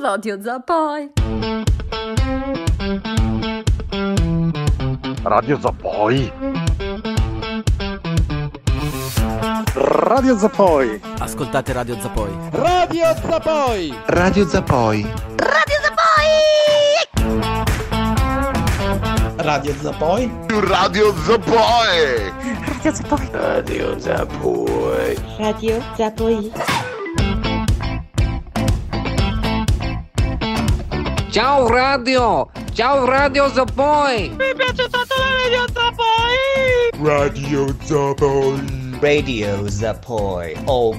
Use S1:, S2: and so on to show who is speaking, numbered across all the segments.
S1: Radio Zapoi.
S2: Radio Zapoi.
S3: Radio Zapoi.
S4: Ascoltate Radio Zapoi.
S3: Radio Zapoi.
S5: Radio Zapoi.
S1: Radio Zapoi!
S6: Radio Zapoi.
S2: Radio Zapoi.
S1: Radio Zapoi.
S6: Radio Zapoi.
S7: Radio Zapoi.
S8: Ciao radio! Ciao Radio Zapoi!
S5: Radio Zapoi.
S6: Radio Zapoi. Oh.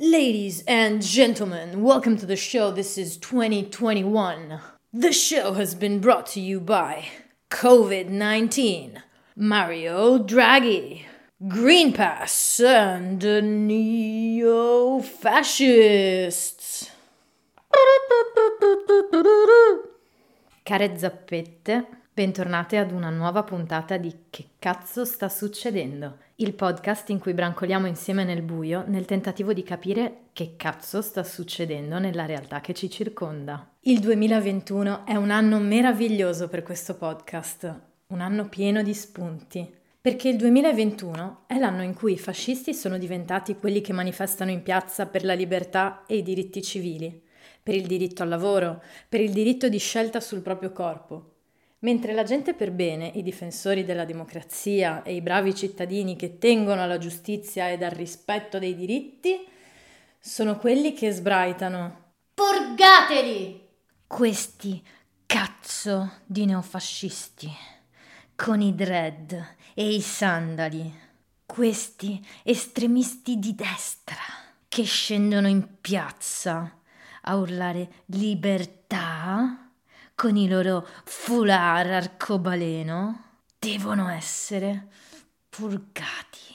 S9: Ladies and gentlemen, welcome to the show. This is 2021. The show has been brought to you by COVID 19, Mario Draghi, Green Pass, and neo fascists. Care zappette, bentornate ad una nuova puntata di Che cazzo sta succedendo? Il podcast in cui brancoliamo insieme nel buio nel tentativo di capire che cazzo sta succedendo nella realtà che ci circonda. Il 2021 è un anno meraviglioso per questo podcast, un anno pieno di spunti. Perché il 2021 è l'anno in cui i fascisti sono diventati quelli che manifestano in piazza per la libertà e i diritti civili, per il diritto al lavoro, per il diritto di scelta sul proprio corpo. Mentre la gente per bene, i difensori della democrazia e i bravi cittadini che tengono alla giustizia ed al rispetto dei diritti, sono quelli che sbraitano. Purgateli! Questi cazzo di neofascisti, con i dread e i sandali, questi estremisti di destra che scendono in piazza a urlare libertà con i loro foulard arcobaleno devono essere purgati.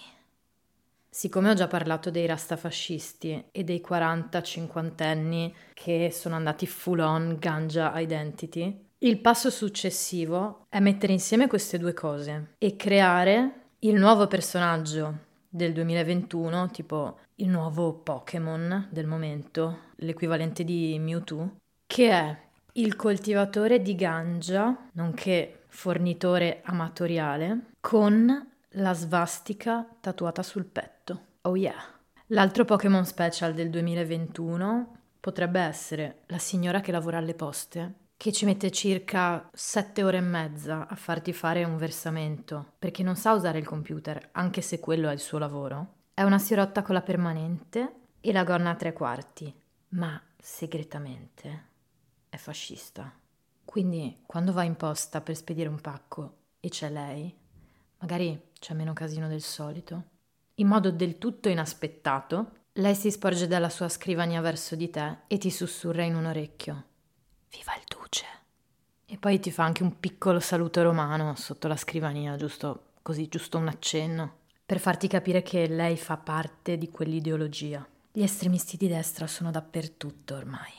S9: Siccome ho già parlato dei rastafascisti e dei 40-50 anni che sono andati full on ganja identity, il passo successivo è mettere insieme queste due cose e creare il nuovo personaggio del 2021, tipo il nuovo Pokémon del momento, l'equivalente di Mewtwo, che è il coltivatore di ganja, nonché fornitore amatoriale, con la svastica tatuata sul petto. Oh yeah! L'altro Pokémon special del 2021 potrebbe essere la signora che lavora alle poste, che ci mette circa sette ore e mezza a farti fare un versamento, perché non sa usare il computer, anche se quello è il suo lavoro. È una sirotta con la permanente e la gonna a tre quarti, ma segretamente è fascista. Quindi quando va in posta per spedire un pacco e c'è lei, magari c'è meno casino del solito. In modo del tutto inaspettato, lei si sporge dalla sua scrivania verso di te e ti sussurra in un orecchio. Viva il duce! E poi ti fa anche un piccolo saluto romano sotto la scrivania, giusto così, giusto un accenno, per farti capire che lei fa parte di quell'ideologia. Gli estremisti di destra sono dappertutto ormai.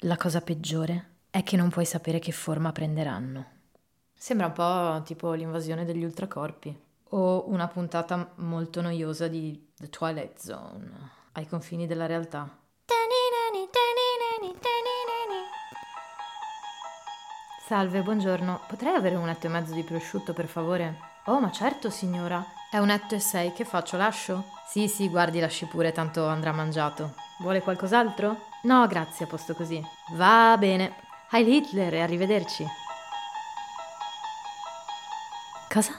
S9: La cosa peggiore è che non puoi sapere che forma prenderanno. Sembra un po' tipo l'invasione degli ultracorpi o una puntata molto noiosa di The Twilight Zone, ai confini della realtà. Salve, buongiorno. Potrei avere un etto e mezzo di prosciutto, per favore? Oh, ma certo, signora. È un etto e sei, che faccio? Lascio? Sì, sì, guardi, lasci pure, tanto andrà mangiato. Vuole qualcos'altro? No, grazie, a posto così. Va bene. Heil Hitler e arrivederci. Cosa?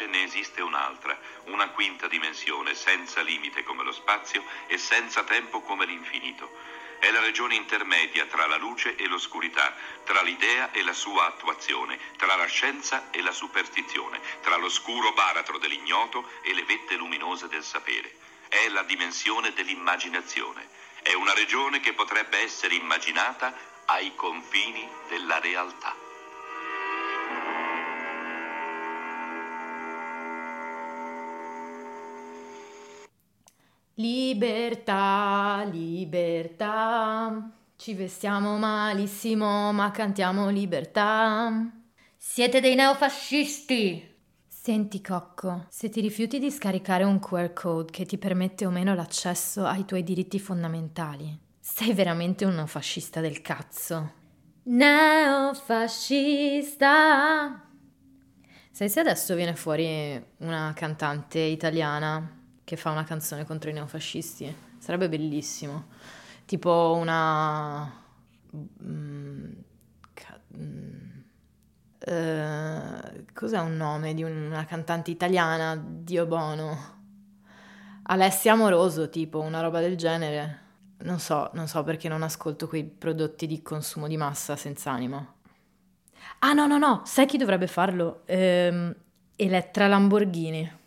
S10: Conosce ne esiste un'altra, una quinta dimensione, senza limite come lo spazio e senza tempo come l'infinito. È la regione intermedia tra la luce e l'oscurità, tra l'idea e la sua attuazione, tra la scienza e la superstizione, tra l'oscuro baratro dell'ignoto e le vette luminose del sapere. È la dimensione dell'immaginazione. È una regione che potrebbe essere immaginata ai confini della realtà.
S9: Libertà, libertà. Ci vestiamo malissimo, ma cantiamo libertà.
S1: Siete dei neofascisti!
S9: Senti Cocco, se ti rifiuti di scaricare un QR code che ti permette o meno l'accesso ai tuoi diritti fondamentali, sei veramente un neofascista del cazzo. Neofascista! Sai se adesso viene fuori una cantante italiana che fa una canzone contro i neofascisti? Sarebbe bellissimo. Tipo una... mm, ca- mm, eh, cos'è un nome di una cantante italiana? Dio Bono. Alessia Amoroso, tipo, una roba del genere. Non so, non so perché non ascolto quei prodotti di consumo di massa senza anima. Ah no, no, no, sai chi dovrebbe farlo? Ehm, Elettra Lamborghini.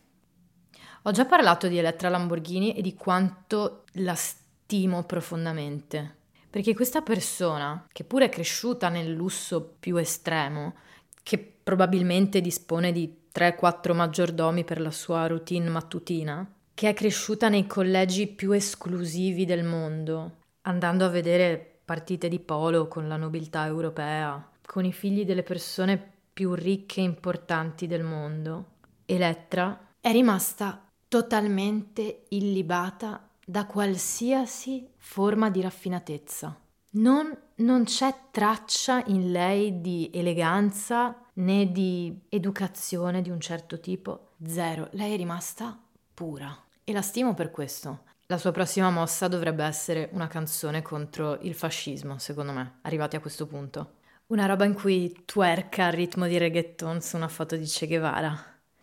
S9: Ho già parlato di Elettra Lamborghini e di quanto la stimo profondamente. Perché questa persona, che pure è cresciuta nel lusso più estremo, che probabilmente dispone di 3-4 maggiordomi per la sua routine mattutina, che è cresciuta nei collegi più esclusivi del mondo, andando a vedere partite di polo con la nobiltà europea, con i figli delle persone più ricche e importanti del mondo. Elettra è rimasta totalmente illibata da qualsiasi forma di raffinatezza. Non, non c'è traccia in lei di eleganza né di educazione di un certo tipo. Zero. Lei è rimasta pura. E la stimo per questo. La sua prossima mossa dovrebbe essere una canzone contro il fascismo, secondo me, arrivati a questo punto. Una roba in cui twerka al ritmo di reggaeton su una foto di Che Guevara.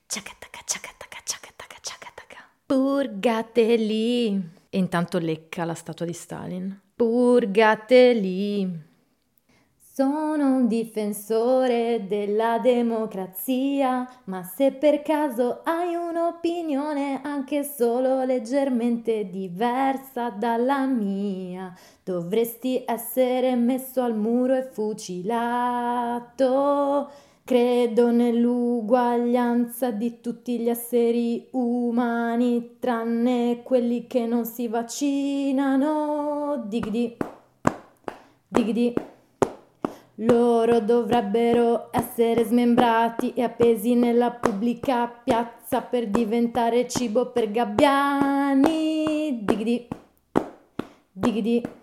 S9: Ciacataca, ciacataca. Purgateli. E intanto lecca la statua di Stalin. Purgateli. Sono un difensore della democrazia, ma se per caso hai un'opinione anche solo leggermente diversa dalla mia, dovresti essere messo al muro e fucilato. Credo nell'uguaglianza di tutti gli esseri umani, tranne quelli che non si vaccinano. Digdi, digdi. Loro dovrebbero essere smembrati e appesi nella pubblica piazza per diventare cibo per gabbiani. Digdi, digdi.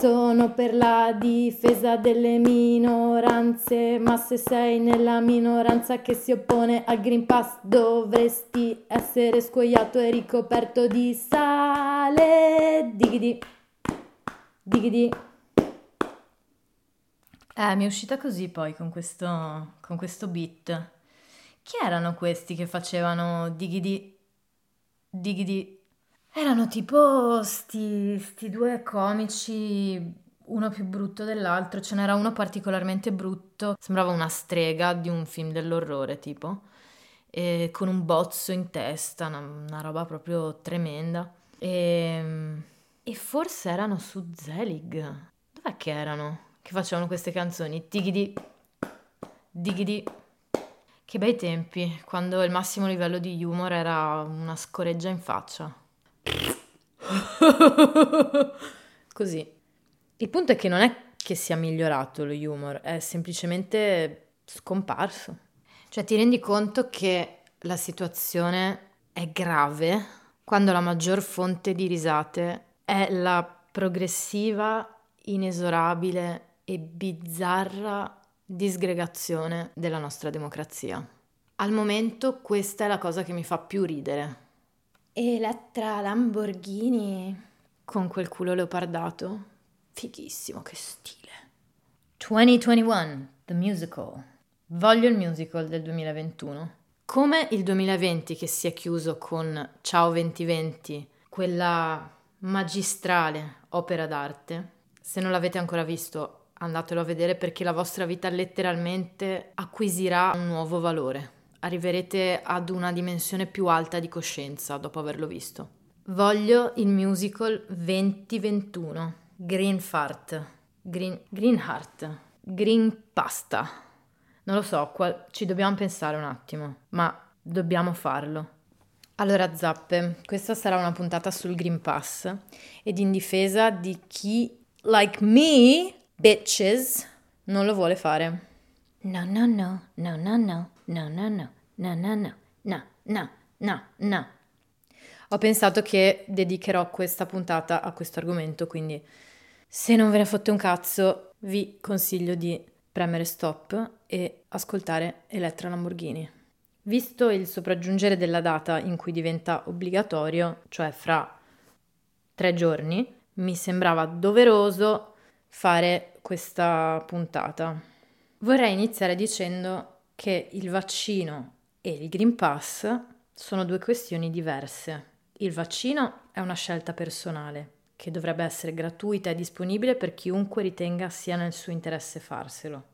S9: Sono per la difesa delle minoranze, ma se sei nella minoranza che si oppone al Green Pass dovresti essere scuoiato e ricoperto di sale. Digdi, digdi. Eh, mi è uscita così poi con questo, con questo beat. Chi erano questi che facevano digidi, digidi? Erano tipo sti, sti due comici, uno più brutto dell'altro. Ce n'era uno particolarmente brutto, sembrava una strega di un film dell'orrore tipo, e con un bozzo in testa, una, una roba proprio tremenda. E, e forse erano su Zelig. Dov'è che erano? che facevano queste canzoni. Tigidi, digidi. Che bei tempi, quando il massimo livello di humor era una scoreggia in faccia. Così. Il punto è che non è che sia migliorato lo humor, è semplicemente scomparso. Cioè ti rendi conto che la situazione è grave quando la maggior fonte di risate è la progressiva, inesorabile e bizzarra disgregazione della nostra democrazia. Al momento questa è la cosa che mi fa più ridere. Elettra Lamborghini con quel culo leopardato. Fighissimo, che stile. 2021, The Musical. Voglio il musical del 2021. Come il 2020 che si è chiuso con Ciao 2020, quella magistrale opera d'arte. Se non l'avete ancora visto, andatelo a vedere perché la vostra vita letteralmente acquisirà un nuovo valore. Arriverete ad una dimensione più alta di coscienza dopo averlo visto. Voglio il musical 2021. Green Fart. Green, Green Heart. Green Pasta. Non lo so, qual, ci dobbiamo pensare un attimo, ma dobbiamo farlo. Allora, Zappe, questa sarà una puntata sul Green Pass ed in difesa di chi, like me, bitches, non lo vuole fare. No, no, no, no, no, no, no, no, no, no, no, no, no, no, no, no. Ho pensato che dedicherò questa puntata a questo argomento, quindi se non ve ne fotte un cazzo, vi consiglio di premere stop e ascoltare Elettra Lamborghini. Visto il sopraggiungere della data in cui diventa obbligatorio, cioè fra tre giorni, mi sembrava doveroso fare questa puntata. Vorrei iniziare dicendo che il vaccino e il Green Pass sono due questioni diverse. Il vaccino è una scelta personale che dovrebbe essere gratuita e disponibile per chiunque ritenga sia nel suo interesse farselo.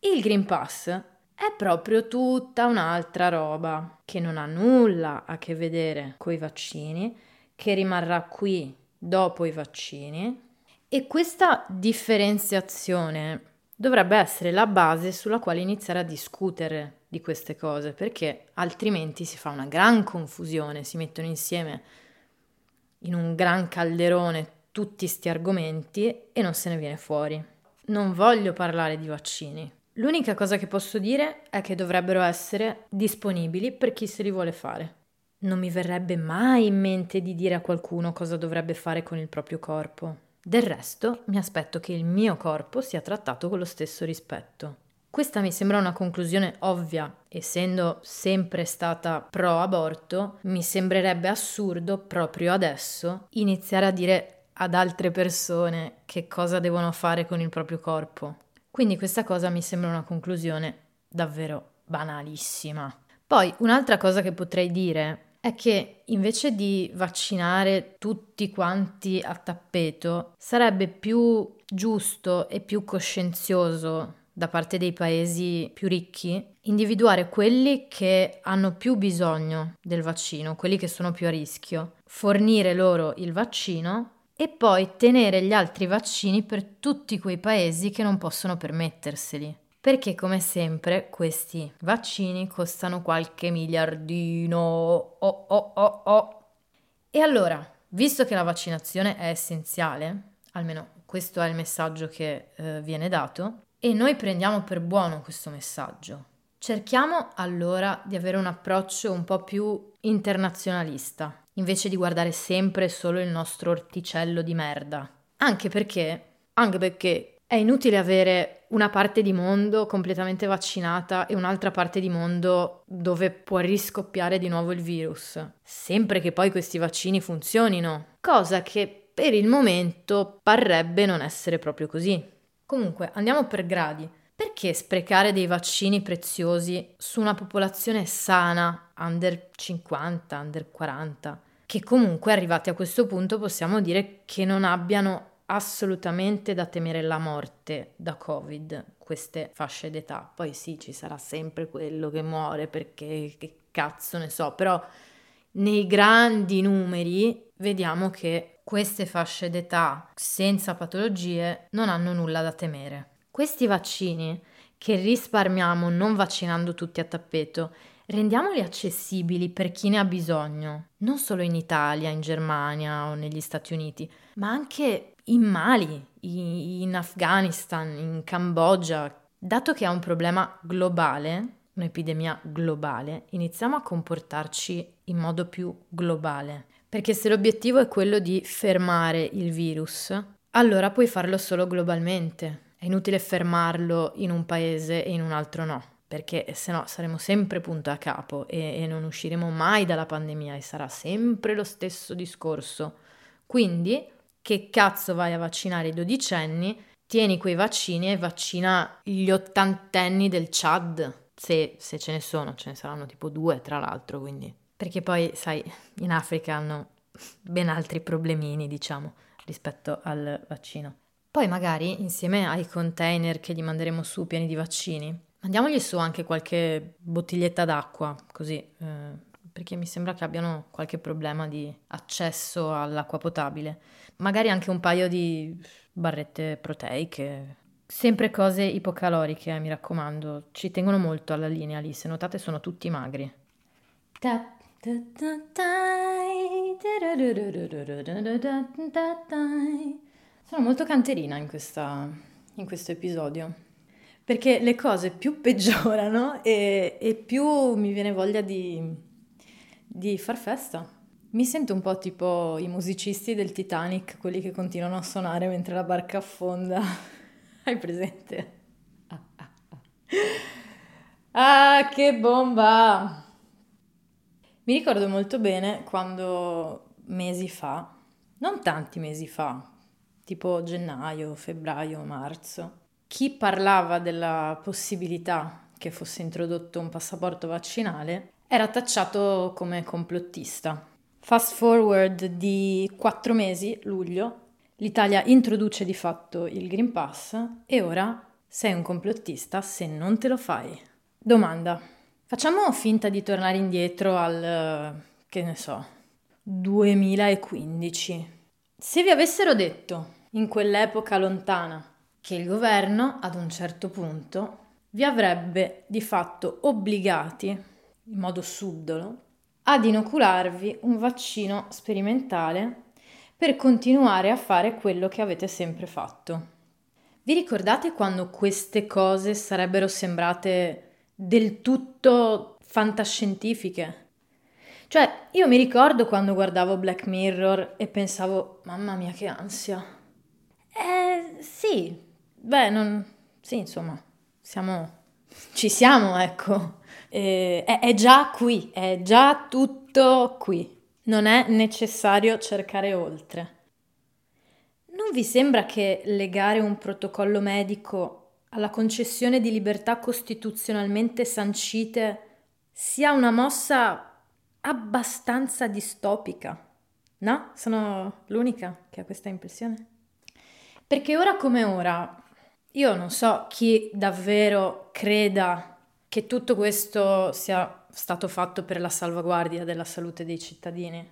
S9: Il Green Pass è proprio tutta un'altra roba che non ha nulla a che vedere con i vaccini, che rimarrà qui dopo i vaccini e questa differenziazione dovrebbe essere la base sulla quale iniziare a discutere di queste cose, perché altrimenti si fa una gran confusione, si mettono insieme in un gran calderone tutti sti argomenti e non se ne viene fuori. Non voglio parlare di vaccini. L'unica cosa che posso dire è che dovrebbero essere disponibili per chi se li vuole fare. Non mi verrebbe mai in mente di dire a qualcuno cosa dovrebbe fare con il proprio corpo. Del resto, mi aspetto che il mio corpo sia trattato con lo stesso rispetto. Questa mi sembra una conclusione ovvia, essendo sempre stata pro aborto, mi sembrerebbe assurdo proprio adesso iniziare a dire ad altre persone che cosa devono fare con il proprio corpo. Quindi questa cosa mi sembra una conclusione davvero banalissima. Poi un'altra cosa che potrei dire è che invece di vaccinare tutti quanti a tappeto, sarebbe più giusto e più coscienzioso da parte dei paesi più ricchi individuare quelli che hanno più bisogno del vaccino, quelli che sono più a rischio, fornire loro il vaccino e poi tenere gli altri vaccini per tutti quei paesi che non possono permetterseli perché come sempre questi vaccini costano qualche miliardino. Oh, oh, oh, oh. E allora, visto che la vaccinazione è essenziale, almeno questo è il messaggio che eh, viene dato, e noi prendiamo per buono questo messaggio, cerchiamo allora di avere un approccio un po' più internazionalista, invece di guardare sempre solo il nostro orticello di merda. Anche perché, anche perché è inutile avere una parte di mondo completamente vaccinata e un'altra parte di mondo dove può riscoppiare di nuovo il virus, sempre che poi questi vaccini funzionino, cosa che per il momento parrebbe non essere proprio così. Comunque, andiamo per gradi. Perché sprecare dei vaccini preziosi su una popolazione sana, under 50, under 40, che comunque arrivati a questo punto possiamo dire che non abbiano assolutamente da temere la morte da Covid, queste fasce d'età. Poi sì, ci sarà sempre quello che muore perché che cazzo ne so, però nei grandi numeri vediamo che queste fasce d'età senza patologie non hanno nulla da temere. Questi vaccini che risparmiamo non vaccinando tutti a tappeto, rendiamoli accessibili per chi ne ha bisogno, non solo in Italia, in Germania o negli Stati Uniti, ma anche in Mali, in Afghanistan, in Cambogia. Dato che è un problema globale, un'epidemia globale, iniziamo a comportarci in modo più globale. Perché se l'obiettivo è quello di fermare il virus, allora puoi farlo solo globalmente. È inutile fermarlo in un paese e in un altro no, perché se no saremo sempre punto a capo e, e non usciremo mai dalla pandemia e sarà sempre lo stesso discorso. Quindi che cazzo vai a vaccinare i dodicenni? Tieni quei vaccini e vaccina gli ottantenni del Chad, se, se ce ne sono, ce ne saranno tipo due tra l'altro, quindi. Perché poi, sai, in Africa hanno ben altri problemini, diciamo, rispetto al vaccino. Poi magari, insieme ai container che gli manderemo su pieni di vaccini, mandiamogli su anche qualche bottiglietta d'acqua, così, eh, perché mi sembra che abbiano qualche problema di accesso all'acqua potabile magari anche un paio di barrette proteiche. Sempre cose ipocaloriche, eh, mi raccomando, ci tengono molto alla linea lì, se notate sono tutti magri. Sono molto canterina in, questa, in questo episodio. perché le cose più peggiorano e, e più mi viene voglia di, di far festa. Mi sento un po' tipo i musicisti del Titanic, quelli che continuano a suonare mentre la barca affonda. Hai presente? Ah, che bomba! Mi ricordo molto bene quando mesi fa, non tanti mesi fa, tipo gennaio, febbraio, marzo, chi parlava della possibilità che fosse introdotto un passaporto vaccinale era tacciato come complottista. Fast forward di quattro mesi, luglio, l'Italia introduce di fatto il Green Pass e ora sei un complottista se non te lo fai. Domanda. Facciamo finta di tornare indietro al, che ne so, 2015. Se vi avessero detto in quell'epoca lontana che il governo ad un certo punto vi avrebbe di fatto obbligati, in modo subdolo, ad inocularvi un vaccino sperimentale per continuare a fare quello che avete sempre fatto. Vi ricordate quando queste cose sarebbero sembrate del tutto fantascientifiche? Cioè, io mi ricordo quando guardavo Black Mirror e pensavo, mamma mia che ansia. Eh sì, Beh, non... sì, insomma, siamo... ci siamo, ecco. Eh, è, è già qui, è già tutto qui. Non è necessario cercare oltre. Non vi sembra che legare un protocollo medico alla concessione di libertà costituzionalmente sancite sia una mossa abbastanza distopica? No? Sono l'unica che ha questa impressione? Perché ora come ora io non so chi davvero creda che tutto questo sia stato fatto per la salvaguardia della salute dei cittadini.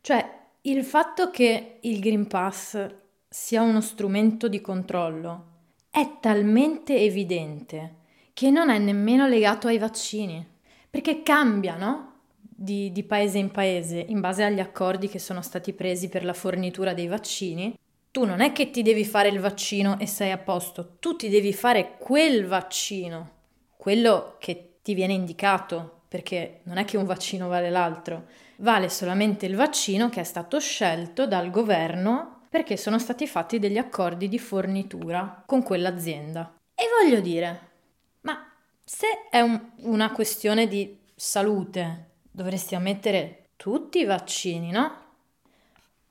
S9: Cioè, il fatto che il Green Pass sia uno strumento di controllo è talmente evidente che non è nemmeno legato ai vaccini, perché cambia, no? Di, di, paese in paese in base agli accordi che sono stati presi per la fornitura dei vaccini tu non è che ti devi fare il vaccino e sei a posto, tu ti devi fare quel vaccino, quello che ti viene indicato, perché non è che un vaccino vale l'altro, vale solamente il vaccino che è stato scelto dal governo perché sono stati fatti degli accordi di fornitura con quell'azienda. E voglio dire, ma se è un, una questione di salute, dovresti ammettere tutti i vaccini, no?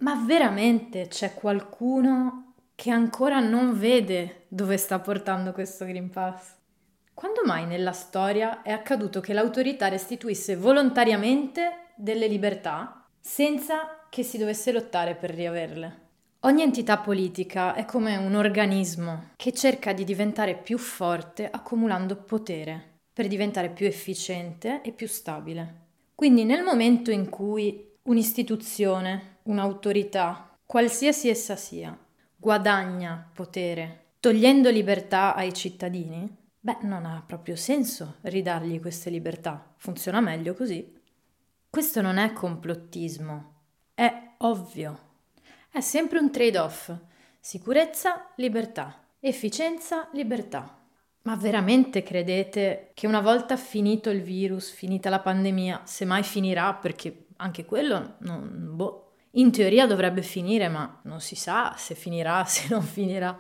S9: Ma veramente c'è qualcuno che ancora non vede dove sta portando questo Green Pass? Quando mai nella storia è accaduto che l'autorità restituisse volontariamente delle libertà senza che si dovesse lottare per riaverle? Ogni entità politica è come un organismo che cerca di diventare più forte accumulando potere per diventare più efficiente e più stabile. Quindi nel momento in cui un'istituzione, un'autorità, qualsiasi essa sia, guadagna potere togliendo libertà ai cittadini, beh, non ha proprio senso ridargli queste libertà. Funziona meglio così. Questo non è complottismo, è ovvio. È sempre un trade-off. Sicurezza, libertà. Efficienza, libertà. Ma veramente credete che una volta finito il virus, finita la pandemia, se mai finirà, perché anche quello, non, boh, in teoria dovrebbe finire, ma non si sa se finirà, se non finirà.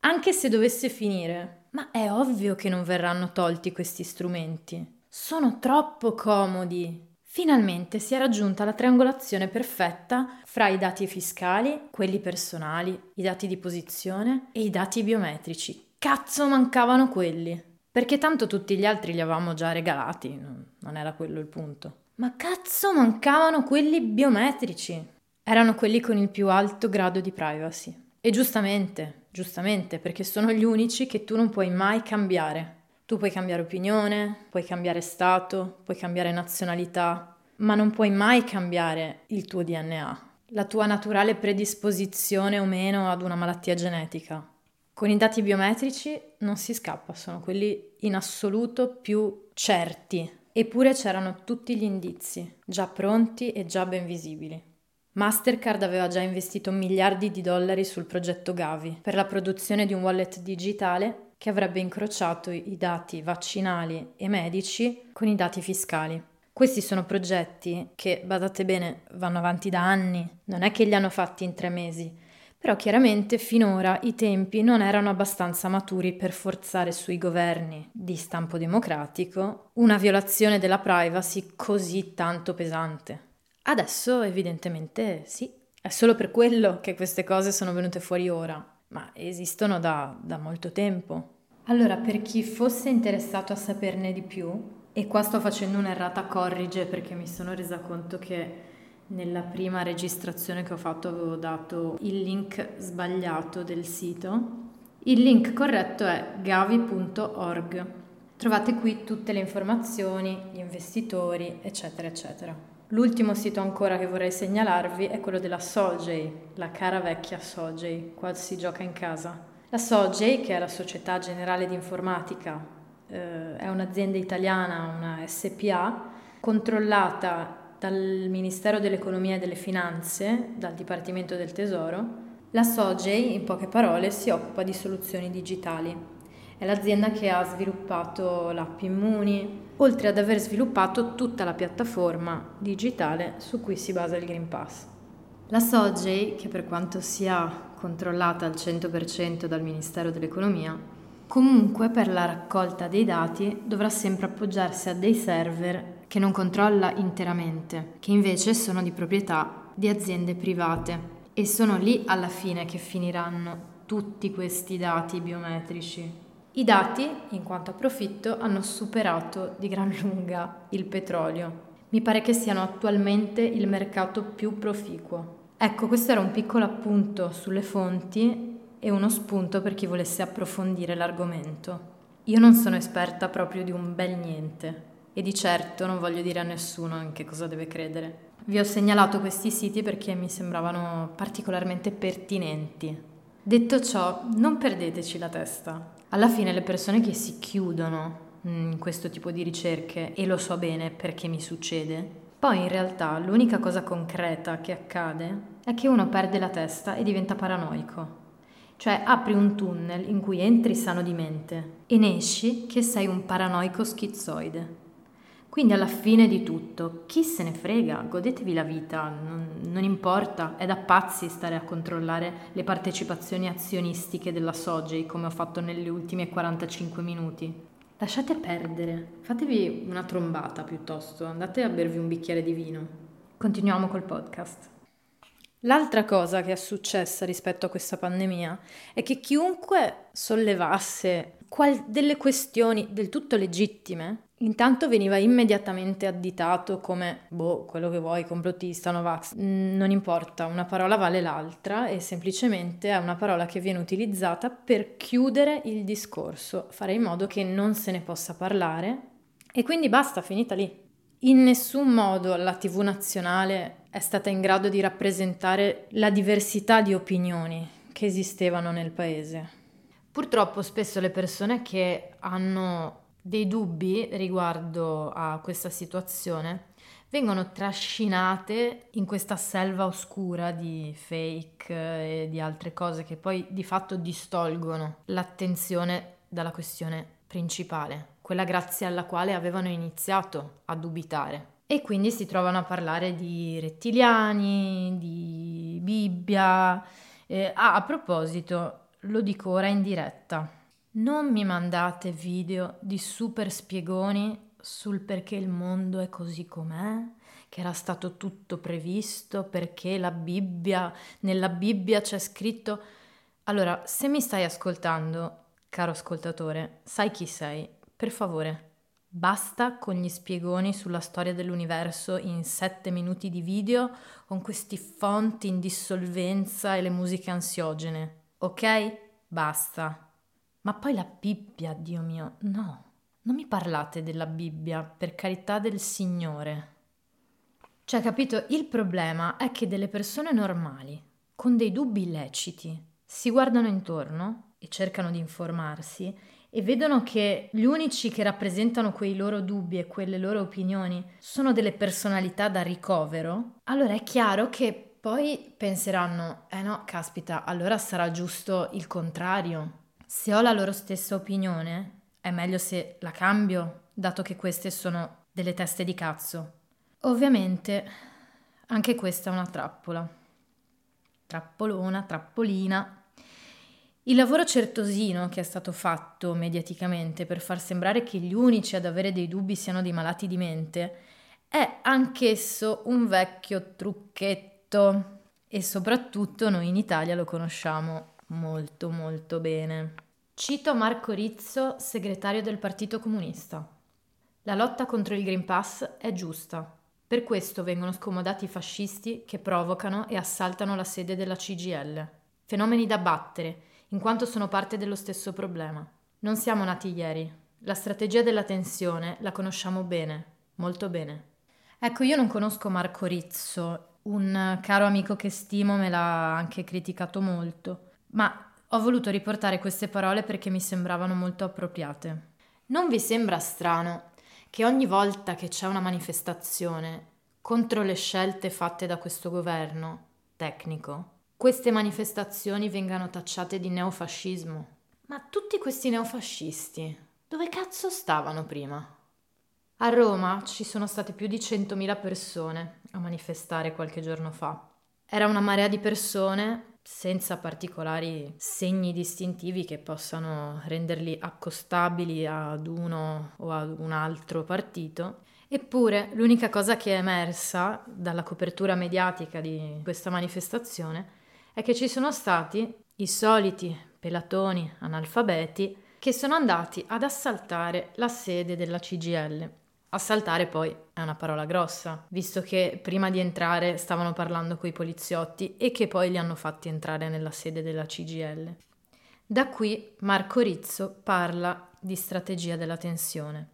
S9: Anche se dovesse finire, ma è ovvio che non verranno tolti questi strumenti. Sono troppo comodi. Finalmente si è raggiunta la triangolazione perfetta fra i dati fiscali, quelli personali, i dati di posizione e i dati biometrici. Cazzo mancavano quelli. Perché tanto tutti gli altri li avevamo già regalati, non era quello il punto. Ma cazzo mancavano quelli biometrici. Erano quelli con il più alto grado di privacy. E giustamente, giustamente, perché sono gli unici che tu non puoi mai cambiare. Tu puoi cambiare opinione, puoi cambiare stato, puoi cambiare nazionalità, ma non puoi mai cambiare il tuo DNA, la tua naturale predisposizione o meno ad una malattia genetica. Con i dati biometrici non si scappa, sono quelli in assoluto più certi Eppure c'erano tutti gli indizi, già pronti e già ben visibili. Mastercard aveva già investito miliardi di dollari sul progetto Gavi per la produzione di un wallet digitale che avrebbe incrociato i dati vaccinali e medici con i dati fiscali. Questi sono progetti che, badate bene, vanno avanti da anni, non è che li hanno fatti in tre mesi, però chiaramente finora i tempi non erano abbastanza maturi per forzare sui governi di stampo democratico una violazione della privacy così tanto pesante. Adesso evidentemente sì, è solo per quello che queste cose sono venute fuori ora, ma esistono da, da molto tempo. Allora, per chi fosse interessato a saperne di più, e qua sto facendo un'errata corrige perché mi sono resa conto che nella prima registrazione che ho fatto avevo dato il link sbagliato del sito. Il link corretto è gavi.org. Trovate qui tutte le informazioni, gli investitori, eccetera, eccetera. L'ultimo sito ancora che vorrei segnalarvi è quello della Sogei, la cara vecchia Sogei, qua si gioca in casa. La Sogei, che è la Società Generale di Informatica, eh, è un'azienda italiana, una SPA, controllata dal Ministero dell'Economia e delle Finanze, dal Dipartimento del Tesoro, la Sogei, in poche parole, si occupa di soluzioni digitali. È l'azienda che ha sviluppato l'app Immuni, oltre ad aver sviluppato tutta la piattaforma digitale su cui si basa il Green Pass. La Sogei, che per quanto sia controllata al 100% dal Ministero dell'Economia, comunque per la raccolta dei dati dovrà sempre appoggiarsi a dei server che non controlla interamente, che invece sono di proprietà di aziende private e sono lì alla fine che finiranno tutti questi dati biometrici. I dati, in quanto a profitto, hanno superato di gran lunga il petrolio. Mi pare che siano attualmente il mercato più proficuo. Ecco, questo era un piccolo appunto sulle fonti e uno spunto per chi volesse approfondire l'argomento. Io non sono esperta proprio di un bel niente, e di certo non voglio dire a nessuno in che cosa deve credere. Vi ho segnalato questi siti perché mi sembravano particolarmente pertinenti. Detto ciò, non perdeteci la testa. Alla fine le persone che si chiudono in questo tipo di ricerche, e lo so bene perché mi succede, poi in realtà l'unica cosa concreta che accade è che uno perde la testa e diventa paranoico. Cioè apri un tunnel in cui entri sano di mente e ne esci che sei un paranoico schizzoide. Quindi alla fine di tutto, chi se ne frega, godetevi la vita, non, non, importa, è da pazzi stare a controllare le partecipazioni azionistiche della Sogei come ho fatto nelle ultime 45 minuti. Lasciate perdere, fatevi una trombata piuttosto, andate a bervi un bicchiere di vino. Continuiamo col podcast. L'altra cosa che è successa rispetto a questa pandemia è che chiunque sollevasse qual- delle questioni del tutto legittime Intanto veniva immediatamente additato come, boh, quello che vuoi, complottista, Novax. Mm, non importa, una parola vale l'altra e semplicemente è una parola che viene utilizzata per chiudere il discorso, fare in modo che non se ne possa parlare e quindi basta, finita lì. In nessun modo la TV nazionale è stata in grado di rappresentare la diversità di opinioni che esistevano nel paese. Purtroppo spesso le persone che hanno dei dubbi riguardo a questa situazione vengono trascinate in questa selva oscura di fake e di altre cose che poi di fatto distolgono l'attenzione dalla questione principale, quella grazie alla quale avevano iniziato a dubitare. E quindi si trovano a parlare di rettiliani, di Bibbia. Eh, ah, a proposito, lo dico ora in diretta. Non mi mandate video di super spiegoni sul perché il mondo è così com'è, che era stato tutto previsto, perché la Bibbia, nella Bibbia c'è scritto... Allora, se mi stai ascoltando, caro ascoltatore, sai chi sei? Per favore, basta con gli spiegoni sulla storia dell'universo in sette minuti di video con questi fonti in dissolvenza e le musiche ansiogene, ok? Basta. Ma poi la Bibbia, Dio mio, no, non mi parlate della Bibbia, per carità del Signore. Cioè, capito, il problema è che delle persone normali, con dei dubbi illeciti, si guardano intorno e cercano di informarsi e vedono che gli unici che rappresentano quei loro dubbi e quelle loro opinioni sono delle personalità da ricovero, allora è chiaro che poi penseranno, eh no, caspita, allora sarà giusto il contrario. Se ho la loro stessa opinione, è meglio se la cambio, dato che queste sono delle teste di cazzo. Ovviamente anche questa è una trappola. Trappolona, trappolina. Il lavoro certosino che è stato fatto mediaticamente per far sembrare che gli unici ad avere dei dubbi siano dei malati di mente è anch'esso un vecchio trucchetto e soprattutto noi in Italia lo conosciamo molto molto bene. Cito Marco Rizzo, segretario del Partito Comunista. La lotta contro il Green Pass è giusta. Per questo vengono scomodati i fascisti che provocano e assaltano la sede della CGL. Fenomeni da battere in quanto sono parte dello stesso problema. Non siamo nati ieri. La strategia della tensione la conosciamo bene, molto bene. Ecco, io non conosco Marco Rizzo, un caro amico che stimo me l'ha anche criticato molto, ma ho voluto riportare queste parole perché mi sembravano molto appropriate. Non vi sembra strano che ogni volta che c'è una manifestazione contro le scelte fatte da questo governo tecnico, queste manifestazioni vengano tacciate di neofascismo. Ma tutti questi neofascisti, dove cazzo stavano prima? A Roma ci sono state più di 100.000 persone a manifestare qualche giorno fa. Era una marea di persone senza particolari segni distintivi che possano renderli accostabili ad uno o ad un altro partito. Eppure l'unica cosa che è emersa dalla copertura mediatica di questa manifestazione è che ci sono stati i soliti pelatoni analfabeti che sono andati ad assaltare la sede della CGL. Assaltare poi è una parola grossa, visto che prima di entrare stavano parlando coi poliziotti e che poi li hanno fatti entrare nella sede della CGL. Da qui Marco Rizzo parla di strategia della tensione.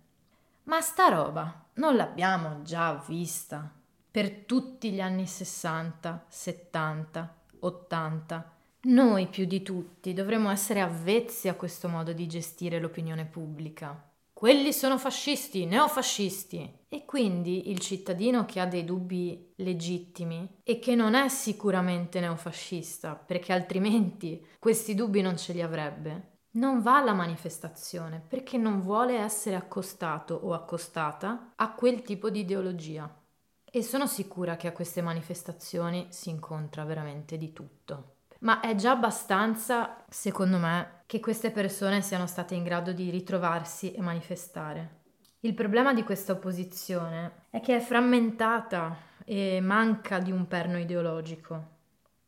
S9: Ma sta roba non l'abbiamo già vista per tutti gli anni 60, 70, 80. Noi più di tutti dovremmo essere avvezzi a questo modo di gestire l'opinione pubblica. Quelli sono fascisti, neofascisti. E quindi il cittadino che ha dei dubbi legittimi e che non è sicuramente neofascista, perché altrimenti questi dubbi non ce li avrebbe, non va alla manifestazione perché non vuole essere accostato o accostata a quel tipo di ideologia. E sono sicura che a queste manifestazioni si incontra veramente di tutto. Ma è già abbastanza, secondo me, che queste persone siano state in grado di ritrovarsi e manifestare. Il problema di questa opposizione è che è frammentata e manca di un perno ideologico.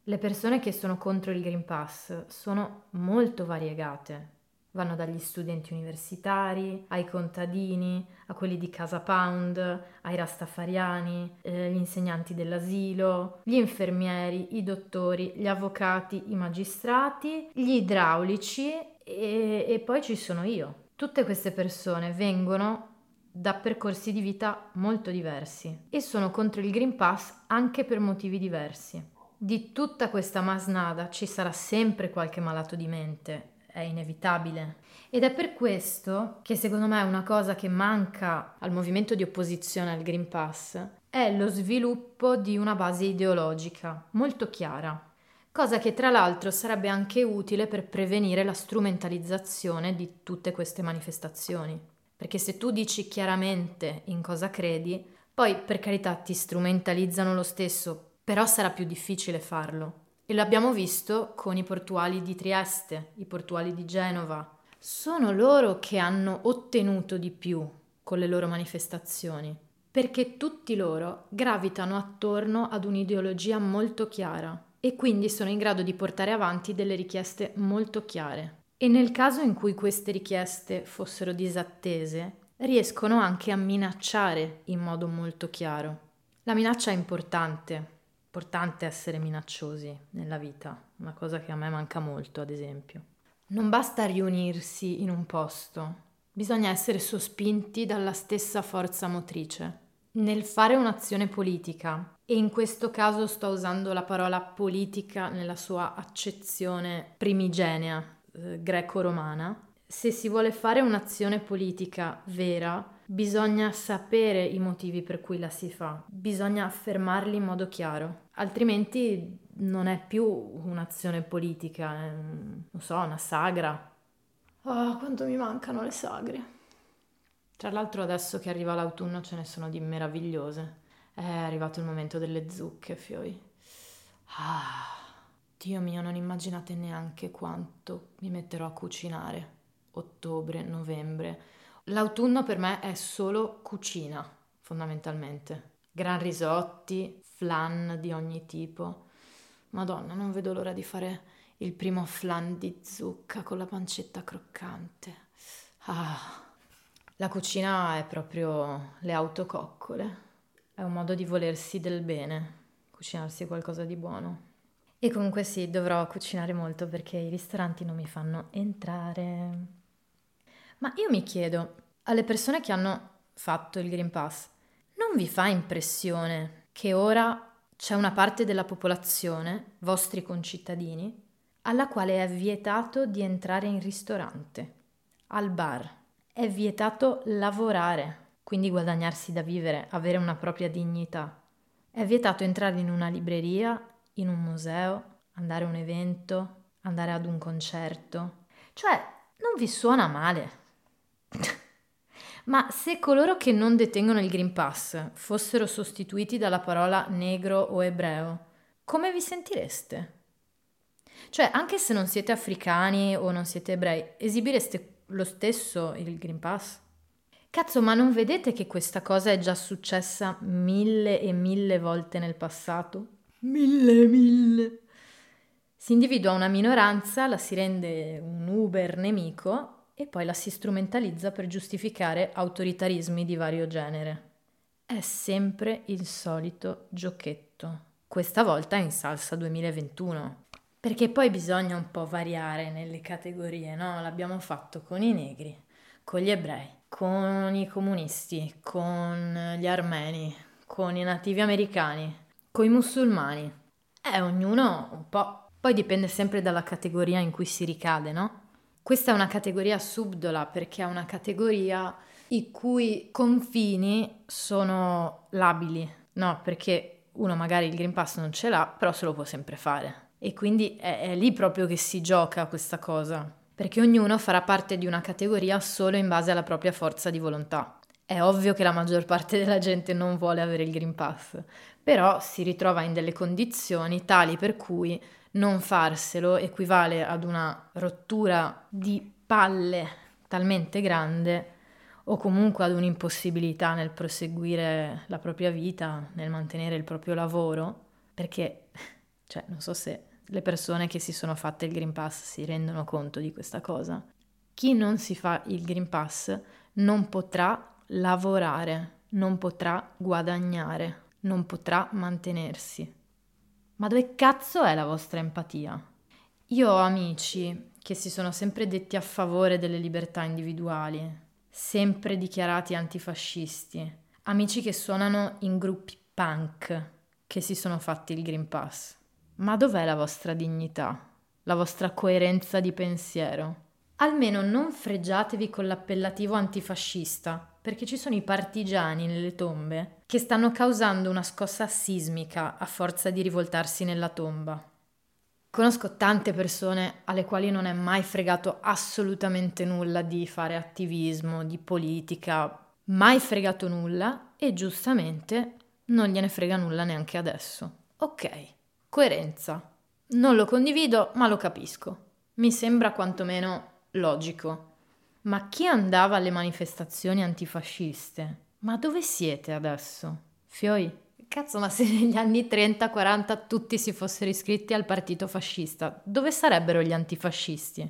S9: Le persone che sono contro il Green Pass sono molto variegate, Vanno dagli studenti universitari, ai contadini, a quelli di Casa Pound, ai rastafariani, eh, gli insegnanti dell'asilo, gli infermieri, i dottori, gli avvocati, i magistrati, gli idraulici e, e poi ci sono io. Tutte queste persone vengono da percorsi di vita molto diversi e sono contro il Green Pass anche per motivi diversi. Di tutta questa masnada ci sarà sempre qualche malato di mente è inevitabile. Ed è per questo che secondo me una cosa che manca al movimento di opposizione al Green Pass è lo sviluppo di una base ideologica molto chiara, cosa che tra l'altro sarebbe anche utile per prevenire la strumentalizzazione di tutte queste manifestazioni. Perché se tu dici chiaramente in cosa credi, poi per carità ti strumentalizzano lo stesso, però sarà più difficile farlo. E l'abbiamo visto con i portuali di Trieste, i portuali di Genova. Sono loro che hanno ottenuto di più con le loro manifestazioni, perché tutti loro gravitano attorno ad un'ideologia molto chiara e quindi sono in grado di portare avanti delle richieste molto chiare. E nel caso in cui queste richieste fossero disattese, riescono anche a minacciare in modo molto chiaro. La minaccia è importante importante essere minacciosi nella vita, una cosa che a me manca molto, ad esempio. Non basta riunirsi in un posto, bisogna essere sospinti dalla stessa forza motrice. Nel fare un'azione politica, e in questo caso sto usando la parola politica nella sua accezione primigenea eh, greco-romana, se si vuole fare un'azione politica vera, bisogna sapere i motivi per cui la si fa, bisogna affermarli in modo chiaro, altrimenti non è più un'azione politica, è, non so, una sagra, Oh, quanto mi mancano le sagre. Tra l'altro adesso che arriva l'autunno ce ne sono di meravigliose. È arrivato il momento delle zucche, fioi. Ah, Dio mio, non immaginate neanche quanto mi metterò a cucinare. Ottobre, novembre. L'autunno per me è solo cucina, fondamentalmente. Gran risotti, flan di ogni tipo. Madonna, non vedo l'ora di fare il primo flan di zucca con la pancetta croccante. Ah, la cucina è proprio le autococcole. È un modo di volersi del bene, cucinarsi qualcosa di buono. E comunque sì, dovrò cucinare molto perché i ristoranti non mi fanno entrare. Ma io mi chiedo, alle persone che hanno fatto il Green Pass, non vi fa impressione che ora c'è una parte della popolazione, vostri concittadini, alla quale è vietato di entrare in ristorante, al bar, è vietato lavorare, quindi guadagnarsi da vivere, avere una propria dignità. È vietato entrare in una libreria, in un museo, andare a un evento, andare ad un concerto. Cioè, non vi suona male. Ma se coloro che non detengono il Green Pass fossero sostituiti dalla parola negro o ebreo, come vi sentireste? Cioè, anche se non siete africani o non siete ebrei, esibireste lo stesso il Green Pass? Cazzo, ma non vedete che questa cosa è già successa mille e mille volte nel passato? Mille e mille. Si individua una minoranza, la si rende un Uber nemico e poi la si strumentalizza per giustificare autoritarismi di vario genere. È sempre il solito giochetto, questa volta in salsa 2021. Perché poi bisogna un po' variare nelle categorie, no? L'abbiamo fatto con i negri, con gli ebrei, con i comunisti, con gli armeni, con i nativi americani, con i musulmani. Eh, ognuno un po'. Poi dipende sempre dalla categoria in cui si ricade, no? Questa è una categoria subdola perché è una categoria i cui confini sono labili, no? Perché uno magari il Green Pass non ce l'ha, però se lo può sempre fare. E quindi è, è lì proprio che si gioca questa cosa perché ognuno farà parte di una categoria solo in base alla propria forza di volontà. È ovvio che la maggior parte della gente non vuole avere il Green Pass, però si ritrova in delle condizioni tali per cui non farselo equivale ad una rottura di palle talmente grande o comunque ad un'impossibilità nel proseguire la propria vita, nel mantenere il proprio lavoro, perché, cioè, non so se le persone che si sono fatte il Green Pass si rendono conto di questa cosa. Chi non si fa il Green Pass non potrà lavorare, non potrà guadagnare, non potrà mantenersi. Ma dove cazzo è la vostra empatia? Io ho amici che si sono sempre detti a favore delle libertà individuali, sempre dichiarati antifascisti, amici che suonano in gruppi punk che si sono fatti il Green Pass. Ma dov'è la vostra dignità, la vostra coerenza di pensiero? Almeno non fregiatevi con l'appellativo antifascista, perché ci sono i partigiani nelle tombe che stanno causando una scossa sismica a forza di rivoltarsi nella tomba. Conosco tante persone alle quali non è mai fregato assolutamente nulla di fare attivismo, di politica, mai fregato nulla e giustamente non gliene frega nulla neanche adesso. Ok, Coerenza. Non lo condivido, ma lo capisco. Mi sembra quantomeno logico. Ma chi andava alle manifestazioni antifasciste? Ma dove siete adesso? Fioi? Cazzo, ma se negli anni 30-40 tutti si fossero iscritti al partito fascista, dove sarebbero gli antifascisti?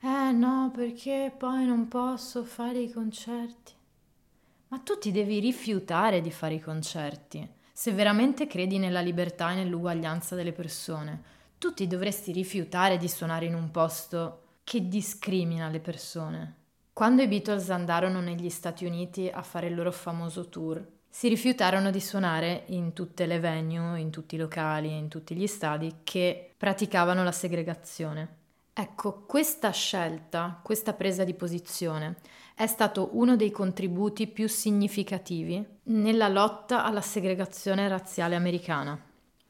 S9: Eh no, perché poi non posso fare i concerti. Ma tu ti devi rifiutare di fare i concerti. Se veramente credi nella libertà e nell'uguaglianza delle persone, tu ti dovresti rifiutare di suonare in un posto che discrimina le persone. Quando i Beatles andarono negli Stati Uniti a fare il loro famoso tour, si rifiutarono di suonare in tutte le venue, in tutti i locali, in tutti gli stadi che praticavano la segregazione. Ecco, questa scelta, questa presa di posizione è stato uno dei contributi più significativi nella lotta alla segregazione razziale americana.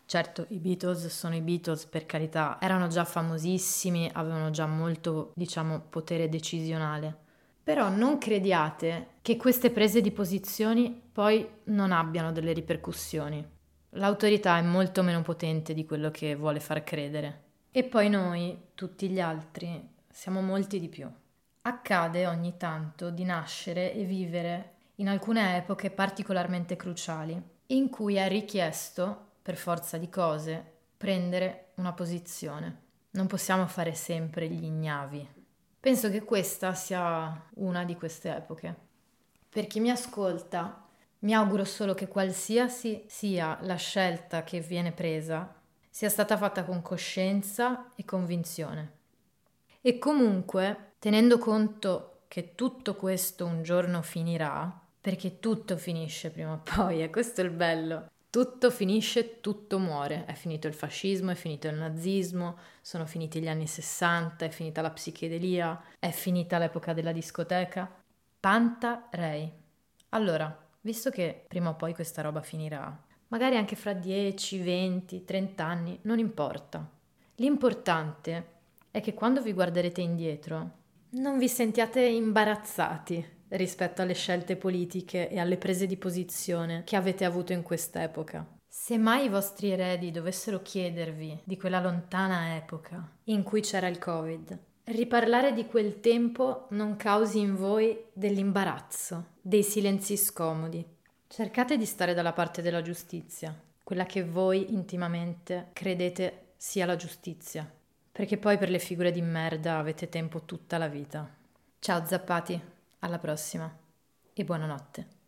S9: Certo, i Beatles sono i Beatles, per carità, erano già famosissimi, avevano già molto, diciamo, potere decisionale. Però non crediate che queste prese di posizioni poi non abbiano delle ripercussioni. L'autorità è molto meno potente di quello che vuole far credere. E poi noi, tutti gli altri, siamo molti di più. Accade ogni tanto di nascere e vivere in alcune epoche particolarmente cruciali, in cui è richiesto, per forza di cose, prendere una posizione. Non possiamo fare sempre gli ignavi. Penso che questa sia una di queste epoche. Per chi mi ascolta, mi auguro solo che qualsiasi sia la scelta che viene presa, sia stata fatta con coscienza e convinzione. E comunque, tenendo conto che tutto questo un giorno finirà, perché tutto finisce prima o poi, e questo è il bello. Tutto finisce, tutto muore. È finito il fascismo, è finito il nazismo, sono finiti gli anni 60, è finita la psichedelia, è finita l'epoca della discoteca. Panta rei. Allora, visto che prima o poi questa roba finirà, magari anche fra 10, 20, 30 anni, non importa. L'importante è che quando vi guarderete indietro non vi sentiate imbarazzati rispetto alle scelte politiche e alle prese di posizione che avete avuto in quest'epoca. Se mai i vostri eredi dovessero chiedervi di quella lontana epoca in cui c'era il Covid, riparlare di quel tempo non causi in voi dell'imbarazzo, dei silenzi scomodi. Cercate di stare dalla parte della giustizia, quella che voi intimamente credete sia la giustizia, perché poi per le figure di merda avete tempo tutta la vita. Ciao zappati! Alla prossima e buonanotte.